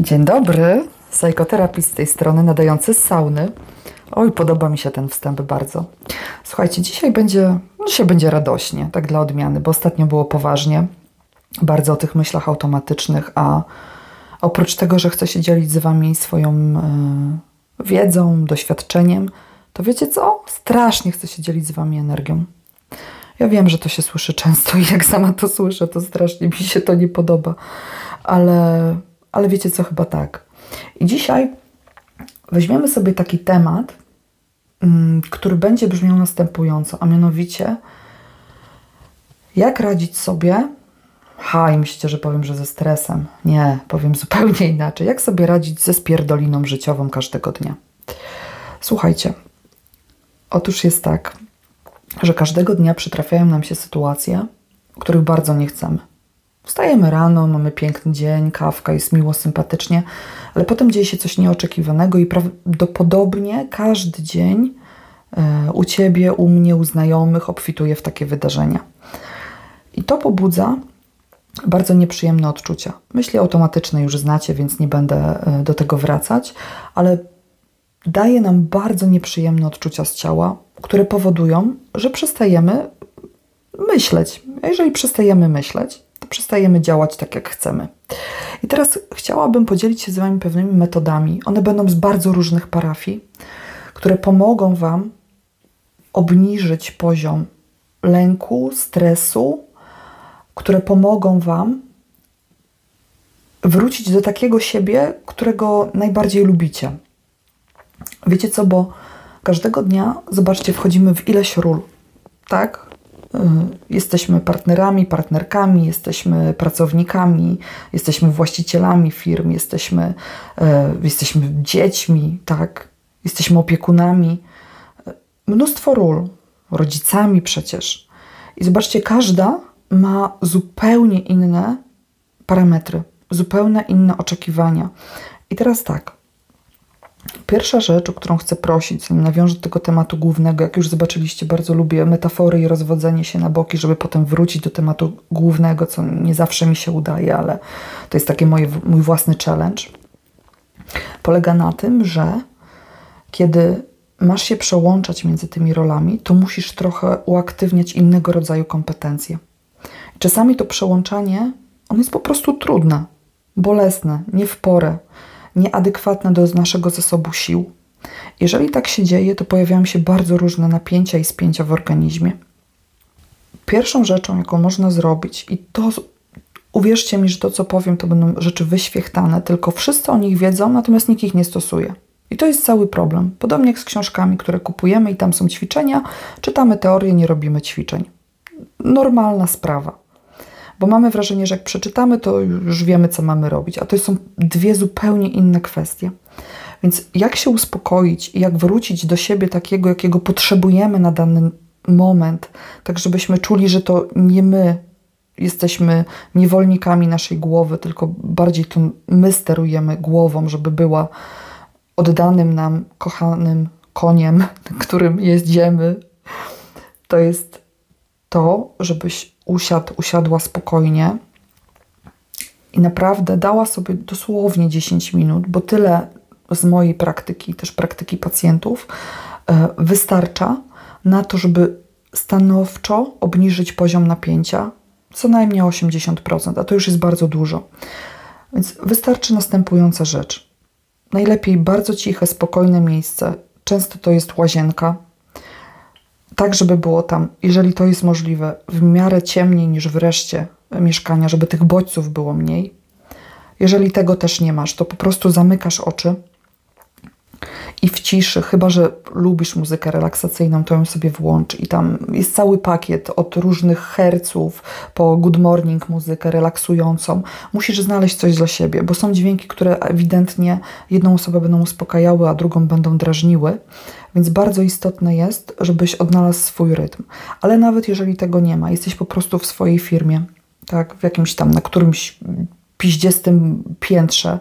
Dzień dobry, psychoterapii z tej strony, nadający z sauny. Oj, podoba mi się ten wstęp bardzo. Słuchajcie, dzisiaj będzie, dzisiaj będzie radośnie, tak dla odmiany, bo ostatnio było poważnie, bardzo o tych myślach automatycznych, a oprócz tego, że chcę się dzielić z Wami swoją y, wiedzą, doświadczeniem, to wiecie co? Strasznie chcę się dzielić z Wami energią. Ja wiem, że to się słyszy często i jak sama to słyszę, to strasznie mi się to nie podoba, ale ale wiecie co, chyba tak. I dzisiaj weźmiemy sobie taki temat, mm, który będzie brzmiał następująco, a mianowicie jak radzić sobie, ha i myślicie, że powiem, że ze stresem. Nie, powiem zupełnie inaczej. Jak sobie radzić ze spierdoliną życiową każdego dnia. Słuchajcie, otóż jest tak, że każdego dnia przytrafiają nam się sytuacje, których bardzo nie chcemy. Wstajemy rano, mamy piękny dzień, kawka, jest miło, sympatycznie, ale potem dzieje się coś nieoczekiwanego i prawdopodobnie każdy dzień e, u ciebie, u mnie, u znajomych obfituje w takie wydarzenia. I to pobudza bardzo nieprzyjemne odczucia. Myśli automatyczne już znacie, więc nie będę e, do tego wracać, ale daje nam bardzo nieprzyjemne odczucia z ciała, które powodują, że przestajemy myśleć. Jeżeli przestajemy myśleć, przestajemy działać tak, jak chcemy. I teraz chciałabym podzielić się z Wami pewnymi metodami. One będą z bardzo różnych parafii, które pomogą Wam obniżyć poziom lęku, stresu, które pomogą Wam wrócić do takiego siebie, którego najbardziej lubicie. Wiecie co, bo każdego dnia, zobaczcie, wchodzimy w ileś ról, tak? Y, jesteśmy partnerami, partnerkami, jesteśmy pracownikami, jesteśmy właścicielami firm, jesteśmy, y, jesteśmy dziećmi, tak? Jesteśmy opiekunami. Y, mnóstwo ról, rodzicami przecież. I zobaczcie, każda ma zupełnie inne parametry, zupełnie inne oczekiwania. I teraz tak. Pierwsza rzecz, o którą chcę prosić, zanim nawiążę do tego tematu głównego, jak już zobaczyliście, bardzo lubię metafory i rozwodzenie się na boki, żeby potem wrócić do tematu głównego, co nie zawsze mi się udaje, ale to jest taki mój, mój własny challenge. Polega na tym, że kiedy masz się przełączać między tymi rolami, to musisz trochę uaktywniać innego rodzaju kompetencje. Czasami to przełączanie, ono jest po prostu trudne, bolesne, nie w porę nieadekwatne do naszego zasobu sił. Jeżeli tak się dzieje, to pojawiają się bardzo różne napięcia i spięcia w organizmie. Pierwszą rzeczą, jaką można zrobić, i to uwierzcie mi, że to, co powiem, to będą rzeczy wyświechtane, tylko wszyscy o nich wiedzą, natomiast nikt ich nie stosuje. I to jest cały problem. Podobnie jak z książkami, które kupujemy i tam są ćwiczenia, czytamy teorię, nie robimy ćwiczeń. Normalna sprawa bo mamy wrażenie, że jak przeczytamy, to już wiemy, co mamy robić, a to są dwie zupełnie inne kwestie. Więc jak się uspokoić i jak wrócić do siebie takiego, jakiego potrzebujemy na dany moment, tak żebyśmy czuli, że to nie my jesteśmy niewolnikami naszej głowy, tylko bardziej to my sterujemy głową, żeby była oddanym nam, kochanym koniem, którym jeździmy. To jest to, żebyś usiadł, usiadła spokojnie i naprawdę dała sobie dosłownie 10 minut, bo tyle z mojej praktyki, też praktyki pacjentów, e, wystarcza na to, żeby stanowczo obniżyć poziom napięcia co najmniej 80%, a to już jest bardzo dużo. Więc wystarczy następująca rzecz. Najlepiej bardzo ciche, spokojne miejsce. Często to jest łazienka, tak żeby było tam, jeżeli to jest możliwe, w miarę ciemniej niż w reszcie mieszkania, żeby tych bodźców było mniej. Jeżeli tego też nie masz, to po prostu zamykasz oczy i w ciszy, chyba że lubisz muzykę relaksacyjną, to ją sobie włącz i tam jest cały pakiet od różnych herców po good morning muzykę relaksującą. Musisz znaleźć coś dla siebie, bo są dźwięki, które ewidentnie jedną osobę będą uspokajały, a drugą będą drażniły. Więc bardzo istotne jest, żebyś odnalazł swój rytm. Ale nawet jeżeli tego nie ma, jesteś po prostu w swojej firmie, tak, w jakimś tam, na którymś piździestym piętrze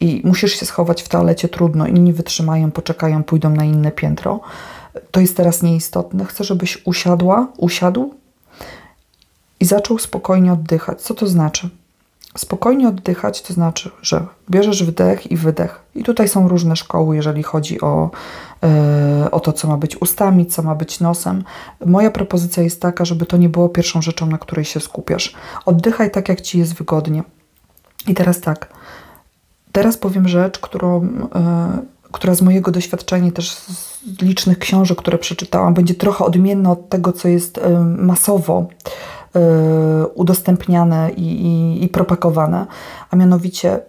i musisz się schować w toalecie, trudno, inni wytrzymają, poczekają, pójdą na inne piętro. To jest teraz nieistotne. Chcę, żebyś usiadła, usiadł i zaczął spokojnie oddychać. Co to znaczy? Spokojnie oddychać to znaczy, że bierzesz wdech i wydech. I tutaj są różne szkoły, jeżeli chodzi o, yy, o to, co ma być ustami, co ma być nosem. Moja propozycja jest taka, żeby to nie było pierwszą rzeczą, na której się skupiasz. Oddychaj tak, jak ci jest wygodnie. I teraz tak. Teraz powiem rzecz, którą, yy, która z mojego doświadczenia, też z licznych książek, które przeczytałam, będzie trochę odmienna od tego, co jest yy, masowo udostępniane i, i, i propagowane, a mianowicie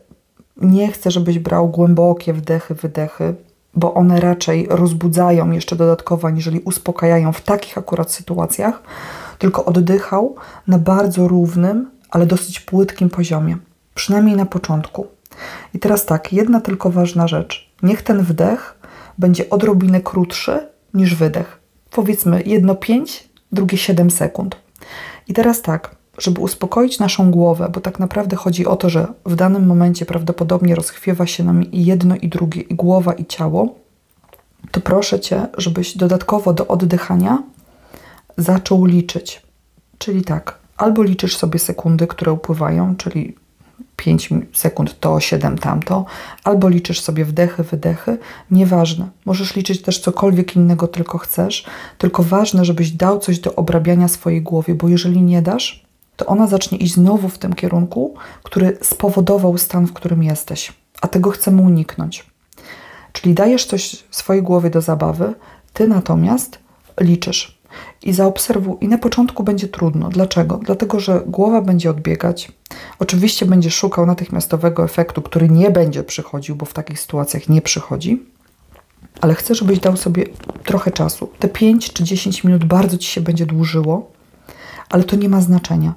nie chcę, żebyś brał głębokie wdechy, wydechy, bo one raczej rozbudzają jeszcze dodatkowo, aniżeli uspokajają w takich akurat sytuacjach, tylko oddychał na bardzo równym, ale dosyć płytkim poziomie, przynajmniej na początku. I teraz tak, jedna tylko ważna rzecz. Niech ten wdech będzie odrobinę krótszy niż wydech. Powiedzmy jedno 5, drugie 7 sekund. I teraz tak, żeby uspokoić naszą głowę, bo tak naprawdę chodzi o to, że w danym momencie prawdopodobnie rozchwiewa się nam i jedno, i drugie, i głowa, i ciało, to proszę cię, żebyś dodatkowo do oddychania zaczął liczyć. Czyli tak, albo liczysz sobie sekundy, które upływają, czyli 5 sekund to, 7 tamto, albo liczysz sobie wdechy, wydechy, nieważne. Możesz liczyć też cokolwiek innego tylko chcesz, tylko ważne, żebyś dał coś do obrabiania swojej głowie, bo jeżeli nie dasz, to ona zacznie iść znowu w tym kierunku, który spowodował stan, w którym jesteś, a tego chcemy uniknąć. Czyli dajesz coś swojej głowie do zabawy, ty natomiast liczysz. I zaobserwuj. I na początku będzie trudno. Dlaczego? Dlatego, że głowa będzie odbiegać. Oczywiście będzie szukał natychmiastowego efektu, który nie będzie przychodził, bo w takich sytuacjach nie przychodzi. Ale chcę, żebyś dał sobie trochę czasu. Te 5 czy 10 minut bardzo ci się będzie dłużyło, ale to nie ma znaczenia.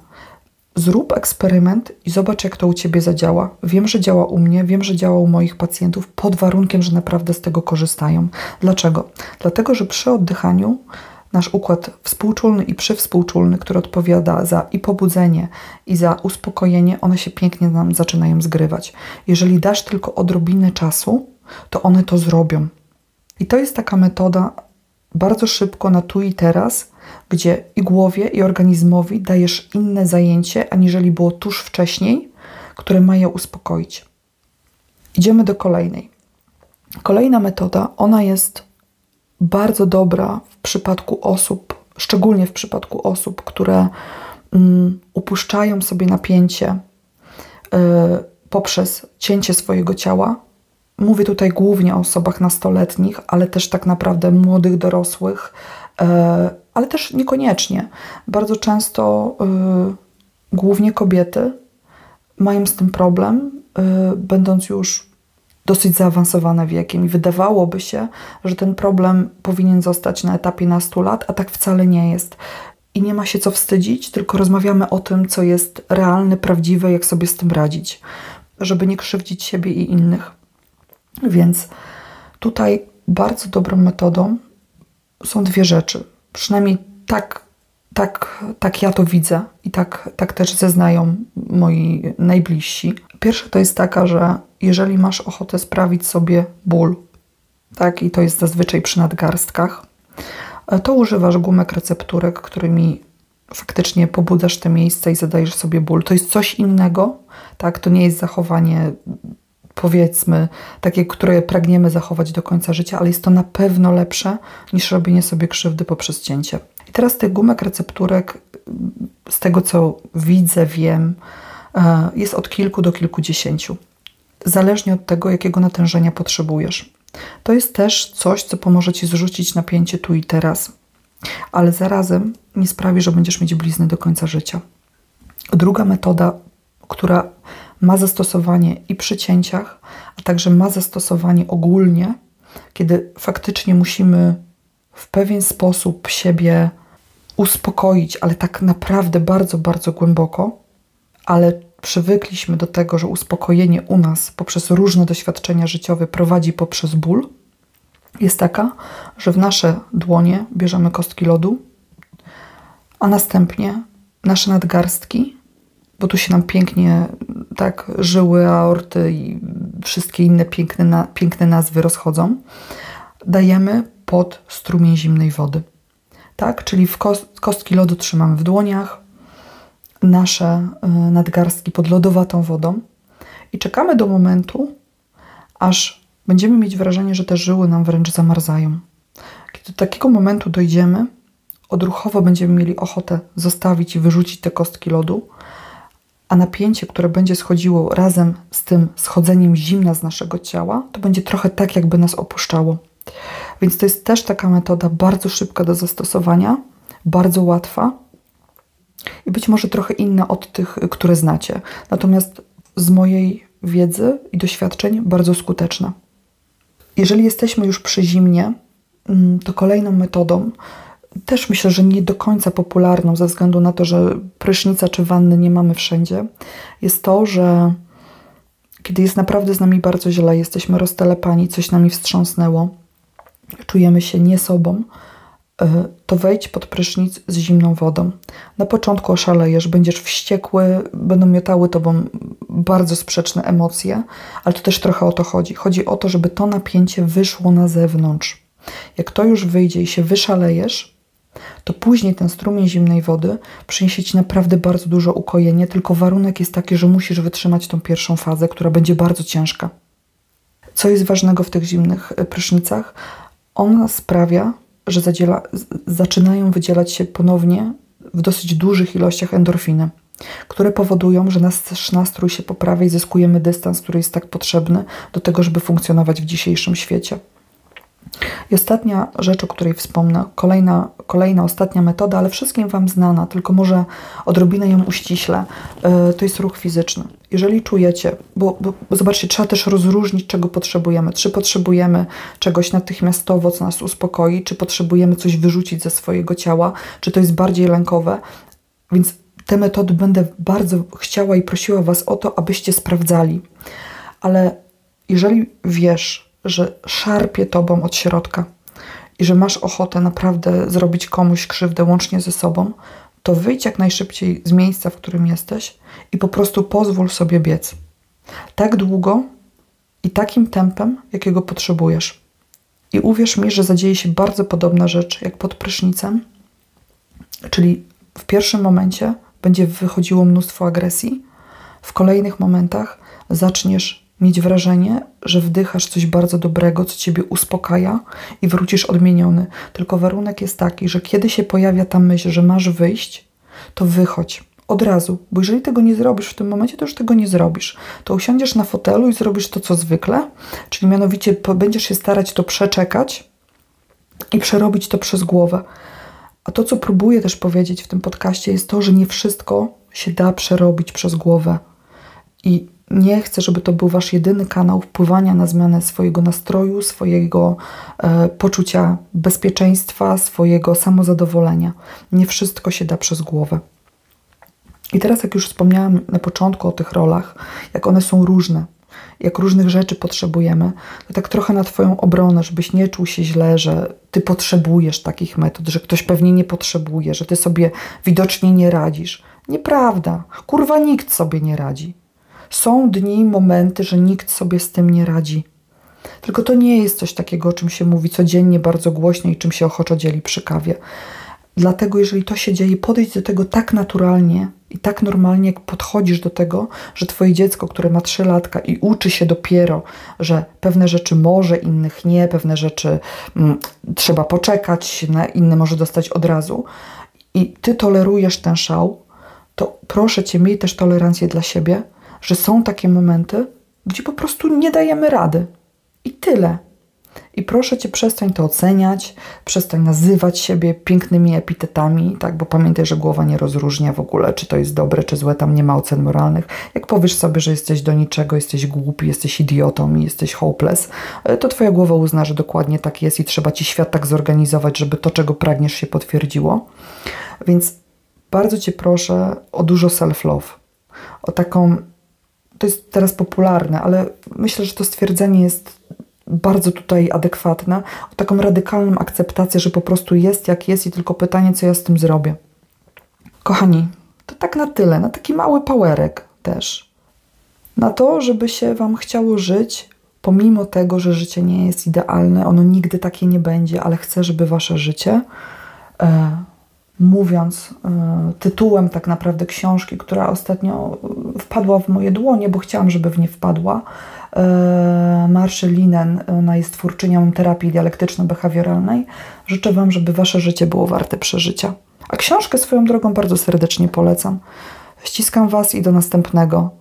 Zrób eksperyment i zobacz, jak to u ciebie zadziała. Wiem, że działa u mnie, wiem, że działa u moich pacjentów, pod warunkiem, że naprawdę z tego korzystają. Dlaczego? Dlatego, że przy oddychaniu nasz układ współczulny i przywspółczulny, który odpowiada za i pobudzenie, i za uspokojenie, one się pięknie nam zaczynają zgrywać. Jeżeli dasz tylko odrobinę czasu, to one to zrobią. I to jest taka metoda bardzo szybko na tu i teraz, gdzie i głowie, i organizmowi dajesz inne zajęcie, aniżeli było tuż wcześniej, które ma je uspokoić. Idziemy do kolejnej. Kolejna metoda, ona jest bardzo dobra w przypadku osób, szczególnie w przypadku osób, które um, upuszczają sobie napięcie y, poprzez cięcie swojego ciała. Mówię tutaj głównie o osobach nastoletnich, ale też tak naprawdę młodych dorosłych, y, ale też niekoniecznie. Bardzo często y, głównie kobiety mają z tym problem, będąc już dosyć zaawansowane wiekiem i wydawałoby się, że ten problem powinien zostać na etapie nastu lat, a tak wcale nie jest. I nie ma się co wstydzić, tylko rozmawiamy o tym, co jest realne, prawdziwe, jak sobie z tym radzić, żeby nie krzywdzić siebie i innych. Więc tutaj bardzo dobrą metodą są dwie rzeczy. Przynajmniej tak, tak, tak ja to widzę i tak, tak też zeznają moi najbliżsi. Pierwsza to jest taka, że jeżeli masz ochotę sprawić sobie ból, tak, i to jest zazwyczaj przy nadgarstkach, e, to używasz gumek recepturek, którymi faktycznie pobudzasz te miejsca i zadajesz sobie ból. To jest coś innego, tak, to nie jest zachowanie powiedzmy, takie, które pragniemy zachować do końca życia, ale jest to na pewno lepsze niż robienie sobie krzywdy poprzez cięcie. I teraz tych gumek recepturek, z tego co widzę, wiem, jest od kilku do kilkudziesięciu zależnie od tego, jakiego natężenia potrzebujesz. To jest też coś, co pomoże ci zrzucić napięcie tu i teraz, ale zarazem nie sprawi, że będziesz mieć blizny do końca życia. Druga metoda, która ma zastosowanie i przy cięciach, a także ma zastosowanie ogólnie, kiedy faktycznie musimy w pewien sposób siebie uspokoić, ale tak naprawdę bardzo, bardzo głęboko, ale przywykliśmy do tego, że uspokojenie u nas poprzez różne doświadczenia życiowe prowadzi poprzez ból, jest taka, że w nasze dłonie bierzemy kostki lodu, a następnie nasze nadgarstki, bo tu się nam pięknie tak żyły, aorty i wszystkie inne piękne, na, piękne nazwy rozchodzą, dajemy pod strumień zimnej wody. Tak, czyli w kostki lodu trzymamy w dłoniach, nasze y, nadgarstki pod lodowatą wodą i czekamy do momentu, aż będziemy mieć wrażenie, że te żyły nam wręcz zamarzają. Kiedy do takiego momentu dojdziemy, odruchowo będziemy mieli ochotę zostawić i wyrzucić te kostki lodu, a napięcie, które będzie schodziło razem z tym schodzeniem zimna z naszego ciała, to będzie trochę tak, jakby nas opuszczało. Więc to jest też taka metoda bardzo szybka do zastosowania, bardzo łatwa i być może trochę inna od tych, które znacie. Natomiast z mojej wiedzy i doświadczeń bardzo skuteczna. Jeżeli jesteśmy już przy zimnie, mm, to kolejną metodą, też myślę, że nie do końca popularną, ze względu na to, że prysznica czy wanny nie mamy wszędzie, jest to, że kiedy jest naprawdę z nami bardzo źle, jesteśmy roztelepani, coś nami wstrząsnęło, czujemy się nie sobą, to wejdź pod prysznic z zimną wodą. Na początku oszalejesz, będziesz wściekły, będą miotały tobą bardzo sprzeczne emocje, ale to też trochę o to chodzi. Chodzi o to, żeby to napięcie wyszło na zewnątrz. Jak to już wyjdzie i się wyszalejesz, to później ten strumień zimnej wody przyniesie ci naprawdę bardzo dużo ukojenia, tylko warunek jest taki, że musisz wytrzymać tą pierwszą fazę, która będzie bardzo ciężka. Co jest ważnego w tych zimnych e, prysznicach? Ona sprawia, że zadziela, zaczynają wydzielać się ponownie w dosyć dużych ilościach endorfiny, które powodują, że nasz nastrój się poprawia i zyskujemy dystans, który jest tak potrzebny do tego, żeby funkcjonować w dzisiejszym świecie. I ostatnia rzecz, o której wspomnę, kolejna, kolejna ostatnia metoda, ale wszystkim Wam znana, tylko może odrobinę ją uściśle, yy, to jest ruch fizyczny. Jeżeli czujecie, bo, bo, bo, zobaczcie, trzeba też rozróżnić, czego potrzebujemy. Czy potrzebujemy czegoś natychmiastowo, co nas uspokoi, czy potrzebujemy coś wyrzucić ze swojego ciała, czy to jest bardziej lękowe. Więc te metody będę bardzo chciała i prosiła Was o to, abyście sprawdzali. Ale jeżeli wiesz, że szarpie tobą od środka i że masz ochotę naprawdę zrobić komuś krzywdę łącznie ze sobą, to wyjdź jak najszybciej z miejsca, w którym jesteś i po prostu pozwól sobie biec. Tak długo i takim tempem, jakiego potrzebujesz. I uwierz mi, że zadzieje się bardzo podobna rzecz jak pod prysznicem, czyli w pierwszym momencie będzie wychodziło mnóstwo agresji, w kolejnych momentach zaczniesz mieć wrażenie, że wdychasz coś bardzo dobrego, co ciebie uspokaja i wrócisz odmieniony. Tylko warunek jest taki, że kiedy się pojawia ta myśl, że masz wyjść, to wychodź od razu, bo jeżeli tego nie zrobisz w tym momencie, to już tego nie zrobisz. To usiądziesz na fotelu i zrobisz to, co zwykle, czyli mianowicie będziesz się starać to przeczekać i przerobić to przez głowę. A to, co próbuję też powiedzieć w tym podcaście, jest to, że nie wszystko się da przerobić przez głowę. I nie chcę, żeby to był wasz jedyny kanał wpływania na zmianę swojego nastroju, swojego e, poczucia bezpieczeństwa, swojego samozadowolenia. Nie wszystko się da przez głowę. I teraz, jak już wspomniałam na początku o tych rolach, jak one są różne, jak różnych rzeczy potrzebujemy, to tak trochę na Twoją obronę, żebyś nie czuł się źle, że Ty potrzebujesz takich metod, że ktoś pewnie nie potrzebuje, że Ty sobie widocznie nie radzisz. Nieprawda. Kurwa, nikt sobie nie radzi. Są dni, momenty, że nikt sobie z tym nie radzi. Tylko to nie jest coś takiego, o czym się mówi codziennie bardzo głośno i czym się ochoczo dzieli przy kawie. Dlatego, jeżeli to się dzieje, podejdź do tego tak naturalnie i tak normalnie, jak podchodzisz do tego, że Twoje dziecko, które ma 3 latka i uczy się dopiero, że pewne rzeczy może, innych nie, pewne rzeczy mm, trzeba poczekać, na inne może dostać od razu, i Ty tolerujesz ten szał, to proszę Cię, miej też tolerancję dla siebie, że są takie momenty, gdzie po prostu nie dajemy rady. I tyle. I proszę cię, przestań to oceniać, przestań nazywać siebie pięknymi epitetami, tak, bo pamiętaj, że głowa nie rozróżnia w ogóle, czy to jest dobre, czy złe, tam nie ma ocen moralnych. Jak powiesz sobie, że jesteś do niczego, jesteś głupi, jesteś idiotą i jesteś hopeless, e, to twoja głowa uzna, że dokładnie tak jest i trzeba ci świat tak zorganizować, żeby to, czego pragniesz, się potwierdziło. Więc bardzo cię proszę o dużo self-love, o taką to jest teraz popularne, ale myślę, że to stwierdzenie jest bardzo tutaj adekwatne, o taką radykalną akceptację, że po prostu jest jak jest i tylko pytanie, co ja z tym zrobię. Kochani, to tak na tyle, na taki mały powerek też. Na to, żeby się Wam chciało żyć, pomimo tego, że życie nie jest idealne, ono nigdy takie nie będzie, ale chcę, żeby Wasze życie e, mówiąc y, tytułem tak naprawdę książki, która ostatnio wpadła w moje dłonie, bo chciałam, żeby w nie wpadła. Y, Marszy Linen, ona jest twórczynią terapii dialektyczno-behawioralnej. Życzę Wam, żeby Wasze życie było warte przeżycia. A książkę swoją drogą bardzo serdecznie polecam. Ściskam Was i do następnego.